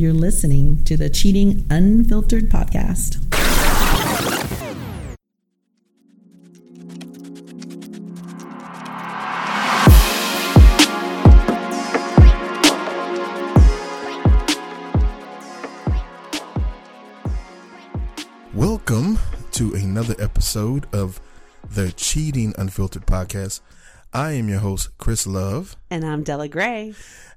You're listening to the Cheating Unfiltered podcast. Welcome to another episode of the Cheating Unfiltered podcast. I am your host, Chris Love, And I'm Della Gray.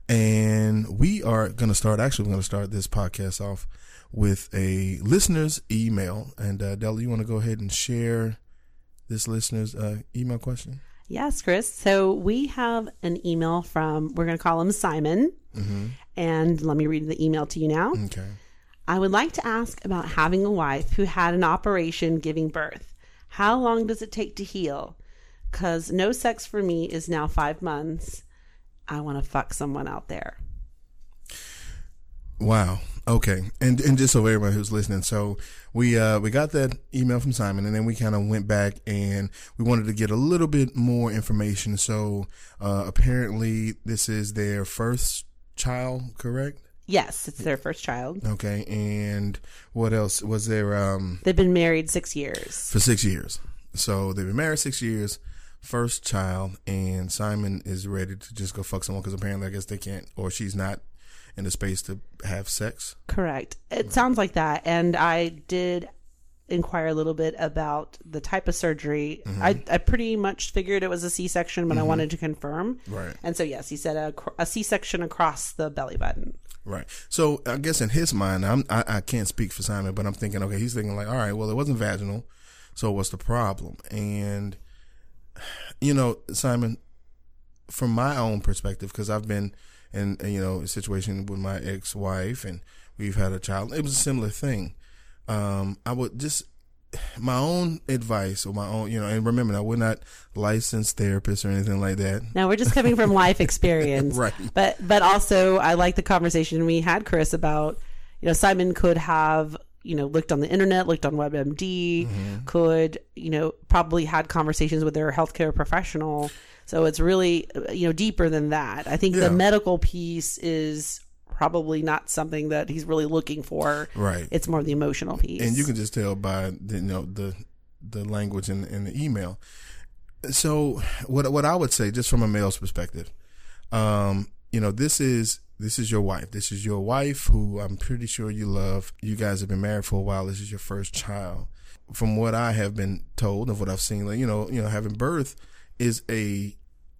And we are going to start. Actually, we're going to start this podcast off with a listener's email. And uh, Della, you want to go ahead and share this listener's uh, email question? Yes, Chris. So we have an email from, we're going to call him Simon. And let me read the email to you now. Okay. I would like to ask about having a wife who had an operation giving birth. How long does it take to heal? Because no sex for me is now five months. I want to fuck someone out there. Wow. Okay. And and just so everybody who's listening, so we uh we got that email from Simon and then we kind of went back and we wanted to get a little bit more information. So uh apparently this is their first child, correct? Yes, it's their first child. Okay. And what else was there um They've been married six years. for 6 years. So they've been married 6 years, first child and Simon is ready to just go fuck someone cuz apparently I guess they can't or she's not in the space to have sex. Correct. It sounds like that. And I did inquire a little bit about the type of surgery. Mm-hmm. I, I pretty much figured it was a C section, but I mm-hmm. wanted to confirm. Right. And so, yes, he said a, a C section across the belly button. Right. So I guess in his mind, I'm, I, I can't speak for Simon, but I'm thinking, okay, he's thinking like, all right, well, it wasn't vaginal. So what's the problem? And, you know, Simon, from my own perspective, because I've been in, you know, a situation with my ex-wife and we've had a child. It was a similar thing. Um, I would just, my own advice or my own, you know, and remember now, we're not licensed therapists or anything like that. Now we're just coming from life experience, Right. But but also, I like the conversation we had, Chris, about you know Simon could have you know looked on the internet, looked on WebMD, could you know probably had conversations with their healthcare professional. So it's really uh, you know deeper than that. I think Yeah. the medical piece is probably not something that he's really looking for. Right. It's more the emotional piece. and you can just tell by the, you know the the language in, in the email. So what what I would say, just from a male's perspective, um, you know, this is this is your wife. This is your wife who I'm pretty sure you love. You guys have been married for a while. This is your first child. From what I have been told of what I've seen, like you know, you know, having birth is a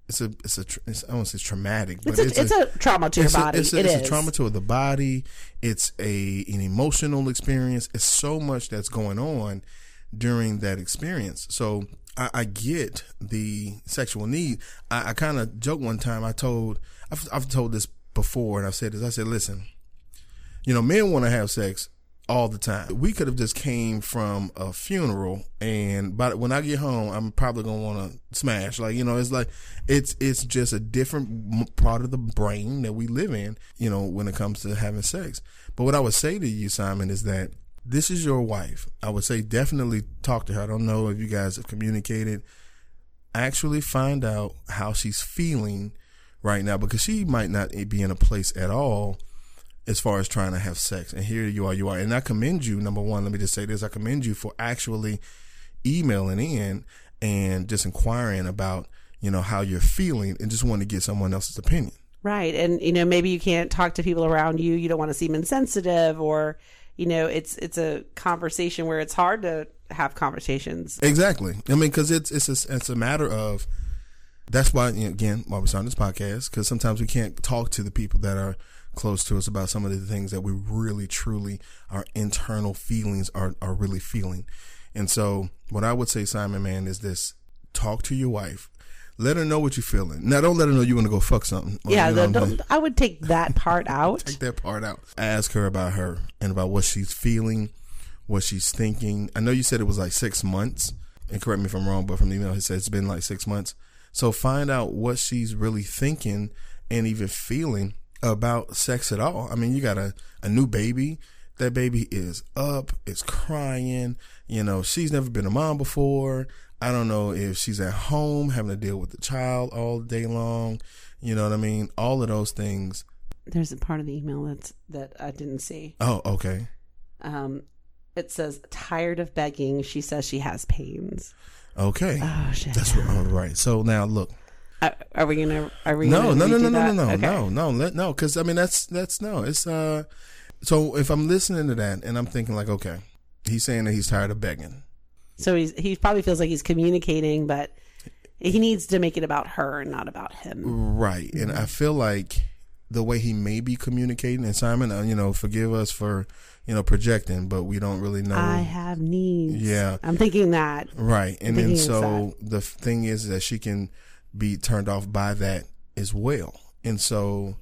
it's a it's a it's, I don't say it's traumatic, but it's a, it's a, trauma to your it's body. A, it's a, It it's is. a trauma to the body. It's a an emotional experience. It's so much that's going on during that experience. So I, I get the sexual need. I, I kind of joked one time. I told I've, I've told this before, and I've said this. I said, listen, you know, men want to have sex all the time. We could have just came from a funeral, and by when I get home, I'm probably gonna want to smash. Like you know, it's like it's it's just a different part of the brain that we live in. You know, when it comes to having sex. But what I would say to you, Simon, is that this is your wife. I would say definitely talk to her. I don't know if you guys have communicated. Actually, find out how she's feeling right now because she might not be in a place at all as far as trying to have sex. And here you are, you are. And I commend you, number one, let me just say this I commend you for actually emailing in and just inquiring about, you know, how you're feeling and just wanting to get someone else's opinion. Right. And you know, maybe you can't talk to people around you. You don't want to seem insensitive or you know, it's it's a conversation where it's hard to have conversations. Exactly. I mean, because it's it's a, it's a matter of that's why again why we're starting this podcast because sometimes we can't talk to the people that are close to us about some of the things that we really truly our internal feelings are are really feeling. And so, what I would say, Simon, man, is this: talk to your wife. Let her know what you're feeling. Now, don't let her know you want to go fuck something. or, Yeah, you know the, I would take that part out. take that part out. Ask her about her and about what she's feeling, what she's thinking. I know you said it was like six months, and correct me if I'm wrong, but from the email, he said it's been like six months. So find out what she's really thinking and even feeling about sex at all. I mean, you got a, a new baby. That baby is up, is crying. You know, she's never been a mom before. I don't know if she's at home having to deal with the child all day long. You know what I mean? All of those things there's a part of the email that's that I didn't see. Oh, okay. Um, it says tired of begging. She says she has pains. Okay. Oh shit. That's right. All right. So now look. Are, are we gonna? Are we? No, no, no, no, no, no, no, Okay. no, no, let no, because I mean that's that's no. It's uh. So if I'm listening to that and I'm thinking like, okay, he's saying that he's tired of begging. So he's he probably feels like he's communicating, but he needs to make it about her and not about him. Right. And I feel like the way he may be communicating, and Simon, uh, you know, forgive us for, you know, projecting, but we don't really know. I have needs. Yeah. I'm thinking that. Right. And then so the thing is that she can be turned off by that as well. And so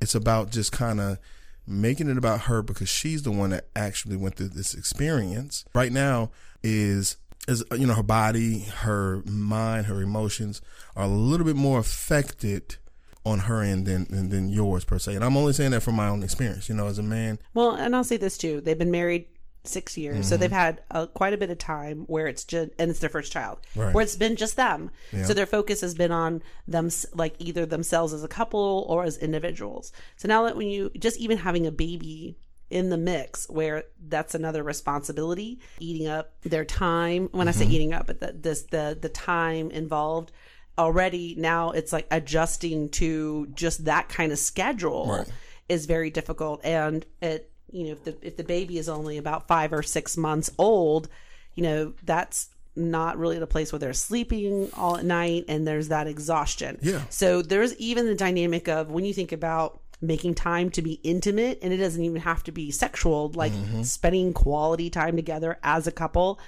it's about just kind of making it about her because she's the one that actually went through this experience. Right now is is you know her body, her mind, her emotions are a little bit more affected on her end than, than than yours per se. And I'm only saying that from my own experience, you know, as a man. Well, and I'll say this too: they've been married six years, Mm-hmm. so they've had uh, quite a bit of time where it's just, and it's their first child, Right. where it's been just them. Yeah. So their focus has been on them, like either themselves as a couple or as individuals. So now that when you just even having a baby in the mix, where that's another responsibility, eating up their time. When I say Mm-hmm. eating up, but the, this the the time involved. Already now it's like adjusting to just that kind of schedule Right. is very difficult and it you know if the if the baby is only about 5 or 6 months old you know that's not really the place where they're sleeping all at night and there's that exhaustion Yeah. so there's even the dynamic of when you think about making time to be intimate and it doesn't even have to be sexual like mm-hmm. spending quality time together as a couple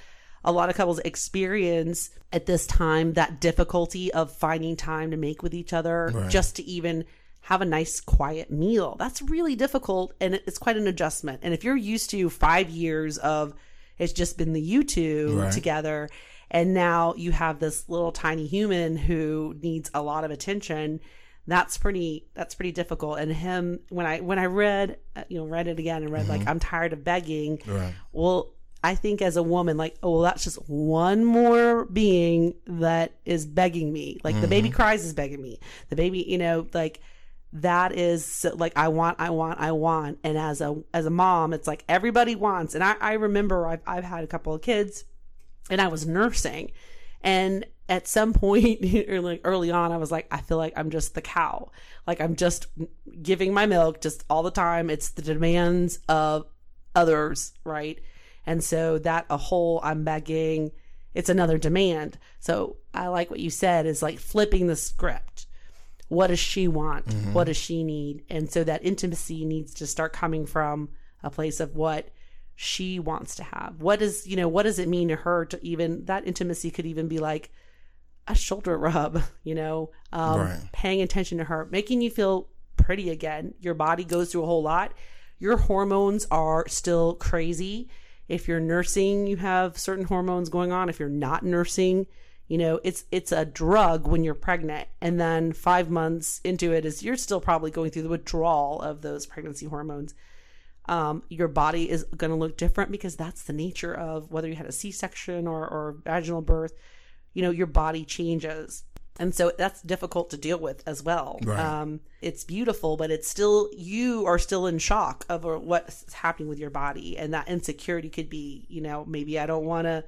a lot of couples experience at this time that difficulty of finding time to make with each other Right. just to even have a nice quiet meal. That's really difficult and it's quite an adjustment. And if you're used to 5 years of it's just been the you two Right. together and now you have this little tiny human who needs a lot of attention, that's pretty that's pretty difficult and him when I when I read uh, you know read it again and read like I'm tired of begging. Right. Well, I think as a woman, like, oh, well, that's just one more being that is begging me. Like the baby mm-hmm. cries is begging me. The baby, you know, like that is like I want, I want, I want. And as a as a mom, it's like everybody wants. And I, I remember I've I've had a couple of kids, and I was nursing, and at some point, or like early on, I was like, I feel like I'm just the cow. Like I'm just giving my milk just all the time. It's the demands of others, right? And so that a whole I'm begging, it's another demand. So I like what you said is like flipping the script. What does she want? What does she need? And so that intimacy needs to start coming from a place of what she wants to have. What does, you know, what does it mean to her to even that intimacy could even be like a shoulder rub, you know, um, Right. paying attention to her, making you feel pretty again. Your body goes through a whole lot. Your hormones are still crazy. If you're nursing, you have certain hormones going on. If you're not nursing, you know, it's it's a drug when you're pregnant. And then 5 months into it is you're still probably going through the withdrawal of those pregnancy hormones um, your body is going to look different because that's the nature of whether you had a C-section or, or vaginal birth. You know, your body changes, and so that's difficult to deal with as well. Right. Um, it's beautiful, but it's still you are still in shock of what's happening with your body, and that insecurity could be, you know, maybe I don't want to,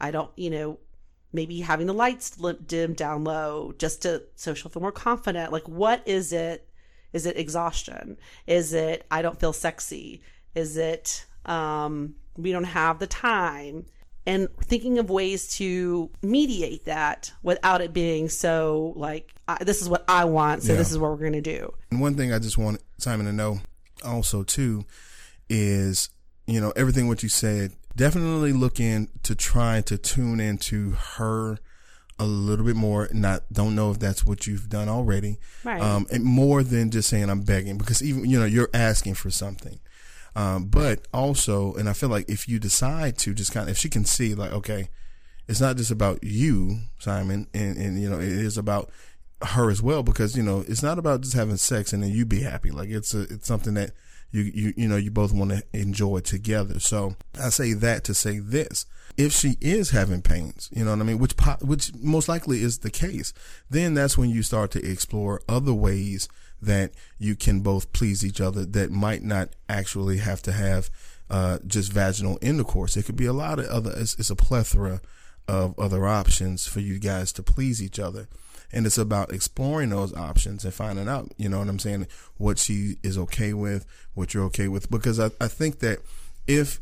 I don't, you know, maybe having the lights dim down low just to so she'll feel more confident. Like, what is it? Is it exhaustion? Is it I don't feel sexy? Is it um, we don't have the time? And thinking of ways to mediate that without it being so like I, this is what I want, so Yeah. this is what we're going to do. And one thing I just want Simon to know also too is, you know, everything what you said, definitely look in to try to tune into her a little bit more. Not don't know if that's what you've done already. Right. Um and more than just saying I'm begging because even you know, you're asking for something. Um, but also, and I feel like if you decide to just kind of, if she can see, like, okay, it's not just about you, Simon, and, and you know, it is about her as well because you know it's not about just having sex and then you be happy. Like it's a, it's something that you you you know you both want to enjoy together. So I say that to say this: if she is having pains, you know what I mean, which which most likely is the case, then that's when you start to explore other ways that you can both please each other that might not actually have to have uh, just vaginal intercourse. It could be a lot of other, it's, it's a plethora of other options for you guys to please each other. And it's about exploring those options and finding out, you know what I'm saying, what she is okay with, what you're okay with. Because I, I think that if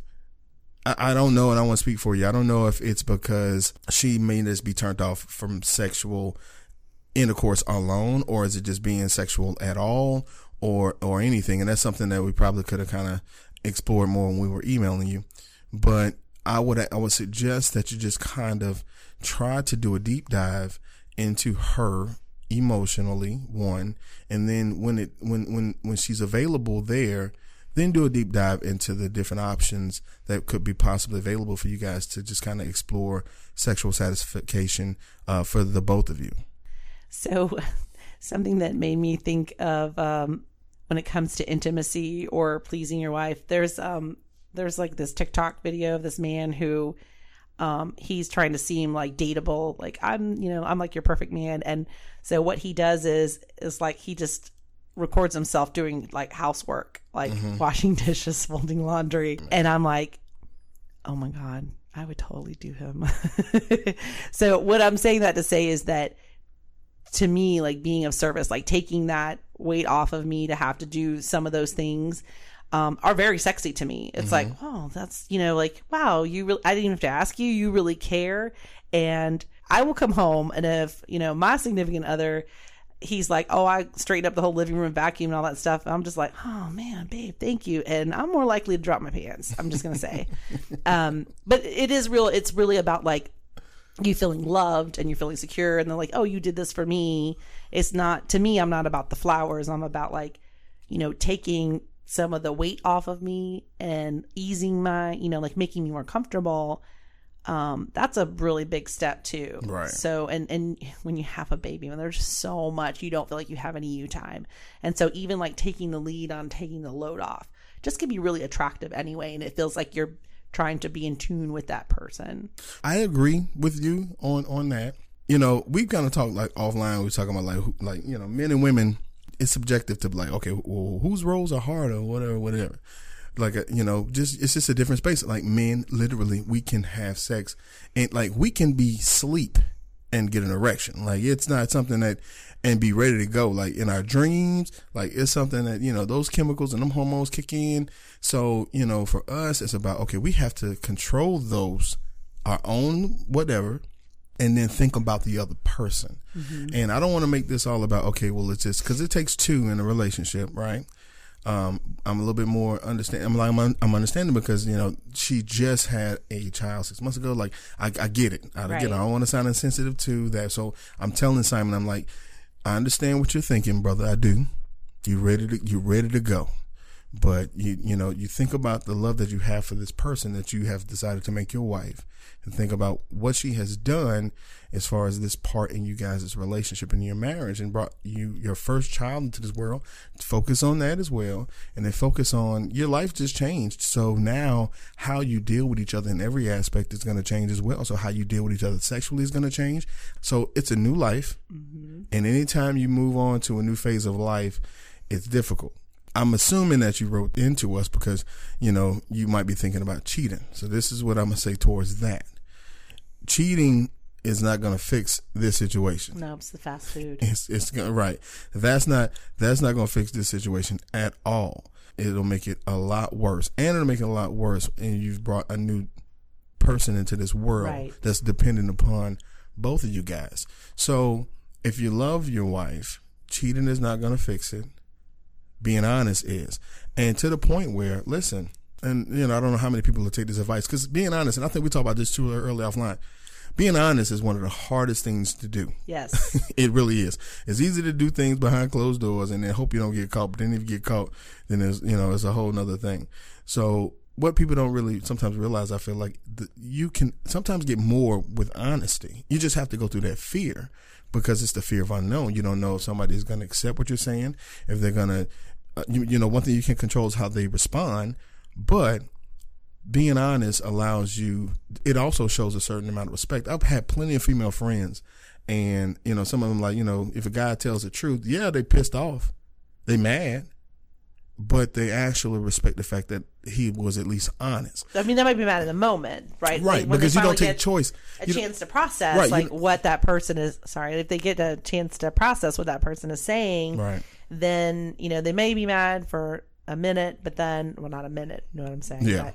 I, don't know, and I want to speak for you. I don't know if it's because she may just be turned off from sexual intercourse alone, or is it just being sexual at all, or or anything? And that's something that we probably could have kind of explored more when we were emailing you. But I would I would suggest that you just kind of try to do a deep dive into her emotionally one and then when it when when when she's available there then do a deep dive into the different options that could be possibly available for you guys to just kind of explore sexual satisfaction uh, for the both of you. So, something that made me think of um, when it comes to intimacy or pleasing your wife, there's um, there's like this TikTok video of this man who um, he's trying to seem like dateable, like I'm, you know, I'm like your perfect man, and so what he does is is like he just records himself doing like housework, like mm-hmm. washing dishes, folding laundry. And I'm like, oh my God, I would totally do him. so, what I'm saying that to say is that to me, like being of service, like taking that weight off of me to have to do some of those things. Um, are very sexy to me. It's mm-hmm. like, oh, that's you know, like, wow, you really, I didn't even have to ask you. You really care, and I will come home, and if you know my significant other he's like, "Oh, I straightened up the whole living room vacuum and all that stuff." I'm just like, "Oh man, babe, thank you." And I'm more likely to drop my pants. I'm just gonna say, um, but it is real. It's really about like you feeling loved and you're feeling secure, and they're like, "Oh, you did this for me." It's not to me. I'm not about the flowers. I'm about like, you know, taking some of the weight off of me and easing my, you know, like making me more comfortable um, that's a really big step too. Right. So, and and when you have a baby, when there's so much, you don't feel like you have any you time, and so even like taking the lead on taking the load off just can be really attractive anyway, and it feels like you're trying to be in tune with that person. I agree with you on on that. You know, we've kind of talk like offline. We are talking about like like you know, men and women. It's subjective to like, okay, well, whose roles are harder, whatever, whatever like uh, you know just it's just a different space like men literally we can have sex and like we can be sleep and get an erection. Like it's not something that and be ready to go. Like in our dreams like it's something that you know those chemicals and them hormones kick in. So you know for us it's about okay we have to control those our own whatever and then think about the other person. Mm-hmm. and i don't want to make this all about okay well it's just because it takes two in a relationship right um, I'm a little bit more understand. I'm like I'm, I'm, understanding because you know she just had a child six months ago. Like I, I get it. I right. get. It. I don't want to sound insensitive to that. So I'm telling Simon, I'm like, I understand what you're thinking, brother. I do. You ready to you ready to go. But you you know you think about the love that you have for this person that you have decided to make your wife, and think about what she has done as far as this part in you guys' relationship and your marriage and brought you your first child into this world. Focus on that as well. And then focus on your life just changed. So now how you deal with each other in every aspect is going to change as well. So how you deal with each other sexually is going to change. So it's a new life. Mm-hmm. And anytime you move on to a new phase of life, it's difficult. I'm assuming that you wrote into us because, you know, you might be thinking about cheating. So this is what I'm going to say towards that. Cheating is not going to fix this situation. No, it's the fast food. It's it's gonna, right. That's not that's not going to fix this situation at all. It'll make it a lot worse, and it'll make it a lot worse. And you've brought a new person into this world right. that's dependent upon both of you guys. So if you love your wife, cheating is not going to fix it. Being honest is, and to the point where listen, and you know I don't know how many people will take this advice because being honest, and I think we talked about this too early offline being honest is one of the hardest things to do. Yes. it really is. It's easy to do things behind closed doors and then hope you don't get caught. But then if you get caught, then there's, you know, it's a whole nother thing. So what people don't really sometimes realize, I feel like the, you can sometimes get more with honesty. You just have to go through that fear because it's the fear of unknown. You don't know if somebody's going to accept what you're saying, if they're going to, uh, you, you know, one thing you can control is how they respond, but being honest allows you it also shows a certain amount of respect. I've had plenty of female friends and you know some of them like you know if a guy tells the truth yeah they pissed off. They mad, but they actually respect the fact that he was at least honest. I mean, that might be mad in the moment, right? Right, Like, because you don't take choice. A chance to process, Right, like what that person is. Sorry, if they get a chance to process what that person is saying, Right. then you know they may be mad for a minute, but then, well, not a minute. You know what I'm saying? Yeah.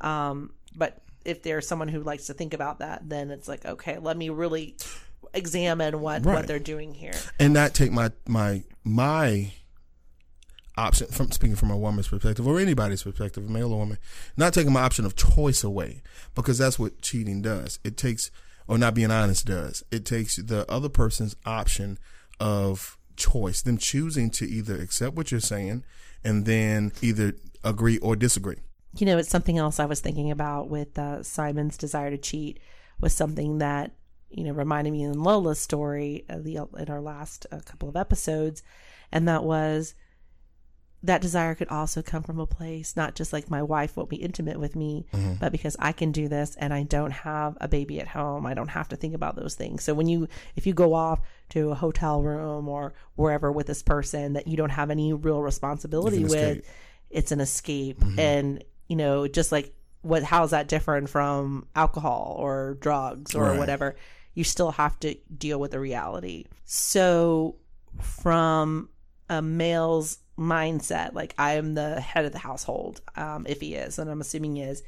But, um, but if there's someone who likes to think about that, then it's like, okay, let me really examine what Right. what they're doing here. and not take my my my option from speaking from a woman's perspective or anybody's perspective, male or woman, not taking my option of choice away because that's what cheating does. It takes or not being honest does. It takes the other person's option of choice, them choosing to either accept what you're saying and then either agree or disagree. You know, it's something else I was thinking about with uh, Simon's desire to cheat was something that you know reminded me in Lola's story uh, the in our last uh, couple of episodes, and that was that desire could also come from a place not just like my wife won't be intimate with me, but because I can do this and I don't have a baby at home, I don't have to think about those things. So when you if you go off to a hotel room or wherever with this person that you don't have any real responsibility with, it's an escape. And you know just like what how's that different from alcohol or drugs or Right. whatever? You still have to deal with the reality. So from a male's mindset. Like i am the head of the household um, if he is and i'm assuming he is.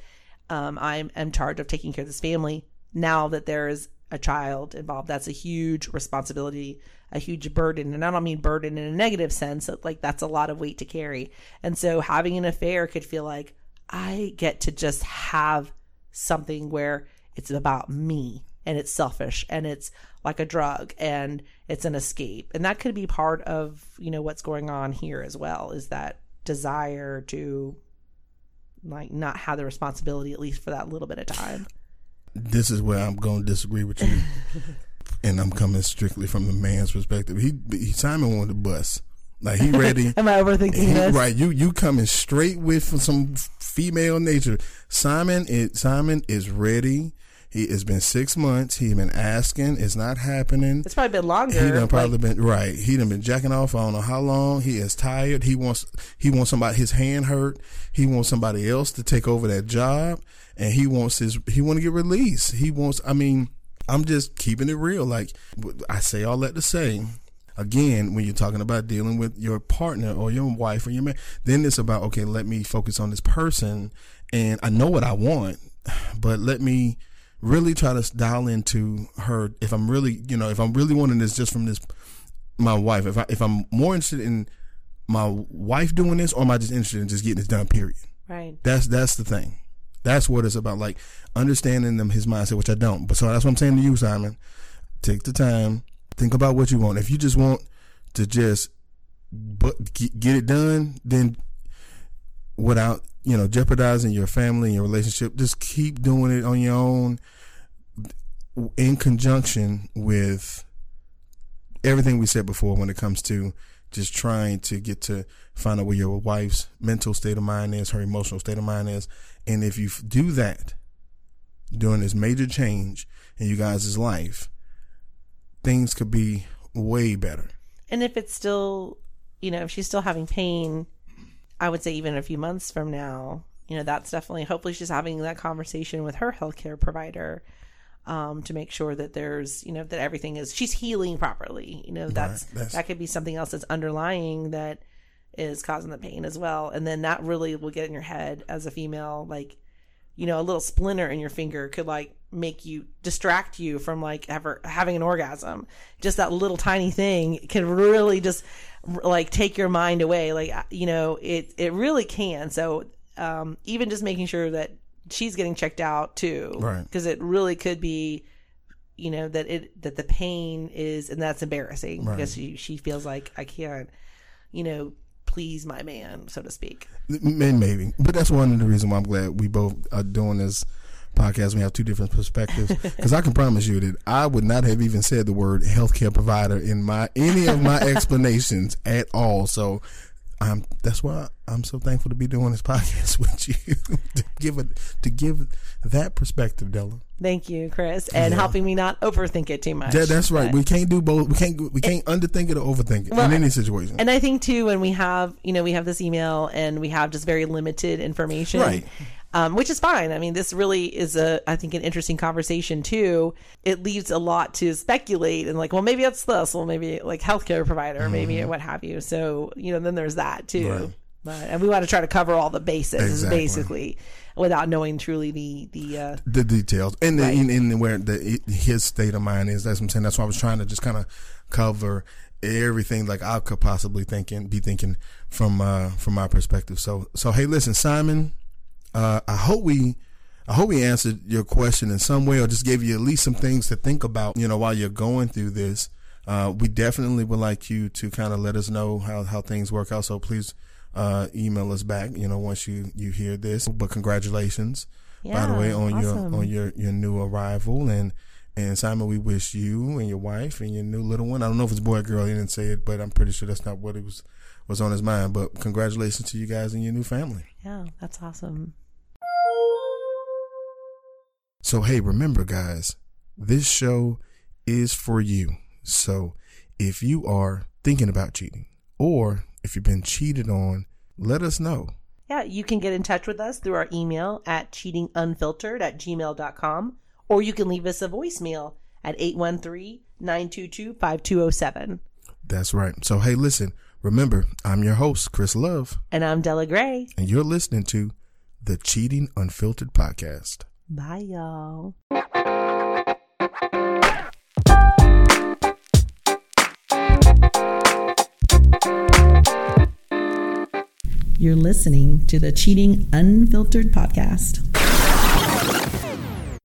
Um, i'm in charge of taking care of this family. Now that there is a child involved that's a huge responsibility a huge burden. And i don't mean burden in a negative sense like that's a lot of weight to carry. And so having an affair could feel like i get to just have something where it's about me and it's selfish and it's like a drug and it's an escape and that could be part of you know what's going on here as well is that desire to like not have the responsibility at least for that little bit of time This is where I'm going to disagree with you. and I'm coming strictly from the man's perspective. He, he Simon wanted to bust. Like he ready. am i overthinking He- this right, you you coming straight with some female nature. Simon, it Simon is ready. He it's been six months. He been asking. It's not happening. it's probably been longer He done probably like, been right. He done been jacking off. I don't know how long. He is tired. He wants he wants somebody. His hand hurt. He wants somebody else to take over that job, and he wants his. He want to get released. He wants. I mean, I'm just keeping it real. Like I say all that to say. Again, when you're talking about dealing with your partner or your wife or your man, then it's about okay. Let me focus on this person, and I know what I want, but let me really try to dial into her if I'm really, you know, if I'm really wanting this just from this my wife. If I if I'm more interested in my wife doing this or am I just interested in just getting this done, period. right That's that's the thing. That's what it's about. Like understanding them his mindset, which I don't. But so that's what I'm saying to you, Simon. Take the time, think about what you want. If you just want to just but get get it done, then without you know jeopardizing your family and your relationship, just keep doing it on your own in conjunction with everything we said before when it comes to just trying to get to find out where your wife's mental state of mind is, her emotional state of mind is. And if you do that during this major change in you guys' life, things could be way better. And if it's still, you know, if she's still having pain, I would say even a few months from now, you know, that's definitely, hopefully she's having that conversation with her healthcare provider um, to make sure that there's, you know, that everything is, she's healing properly. You know, that's, that's- that could be something else that's underlying that is causing the pain as well. And then that really will get in your head as a female, like, you know, a little splinter in your finger could like make you distract you from like ever having an orgasm. Just that little tiny thing can really just like take your mind away. Like you know, it it really can. So um, even just making sure that she's getting checked out too, Right. Because it really could be, you know, that it that the pain is and that's embarrassing Right. because she she feels like I can't, you know, please my man, so to speak. And maybe, but that's one of the reasons why I'm glad we both are doing this podcast. We have two different perspectives because I can promise you that I would not have even said the word healthcare provider in my any of my explanations at all. So I'm that's why I'm so thankful to be doing this podcast with you to give it to give that perspective, Della. Thank you, Chris, and Yeah. helping me not overthink it too much. Yeah, that's right. But- We can't do both. We can't we can't underthink it or overthink it Well, in any situation. And I think too, when we have, you know, we have this email and we have just very limited information, Right. Um, which is fine. I mean, this really is a, I think, an interesting conversation too. It leaves a lot to speculate and like, well, maybe it's this, well, maybe like healthcare provider, maybe what have you. So, you know, then there's that too. Mm-hmm. Right. But and we want to try to cover all the bases, Exactly. basically, without knowing truly the the. Uh, the details and the, Right. in, in where the his state of mind is. That's what I'm saying. That's why I was trying to just kind of cover everything like I could possibly think and be thinking from uh from my perspective. So so hey, listen, Simon. Uh, I hope we. I hope we answered your question in some way, or just gave you at least some things to think about. You know, while you're going through this, uh, we definitely would like you to kind of let us know how, how things work out. So please uh, email us back. You know, once you you hear this. But congratulations by the way, on your on your your new arrival and and Simon, we wish you and your wife and your new little one. I don't know if it's boy or girl. He didn't say it, but I'm pretty sure that's not what it was was on his mind. But congratulations to you guys and your new family. yeah, that's awesome. So hey, remember guys, this show is for you. So if you are thinking about cheating or if you've been cheated on, let us know. Yeah, you can get in touch with us through our email at cheatingunfiltered at gmail.com, or you can leave us a voicemail at 813 922 5207. That's right. So hey, listen, remember, I'm your host, Chris Love, And I'm Della Gray. and you're listening to the Cheating Unfiltered podcast. Bye, y'all. You're listening to the Cheating Unfiltered podcast.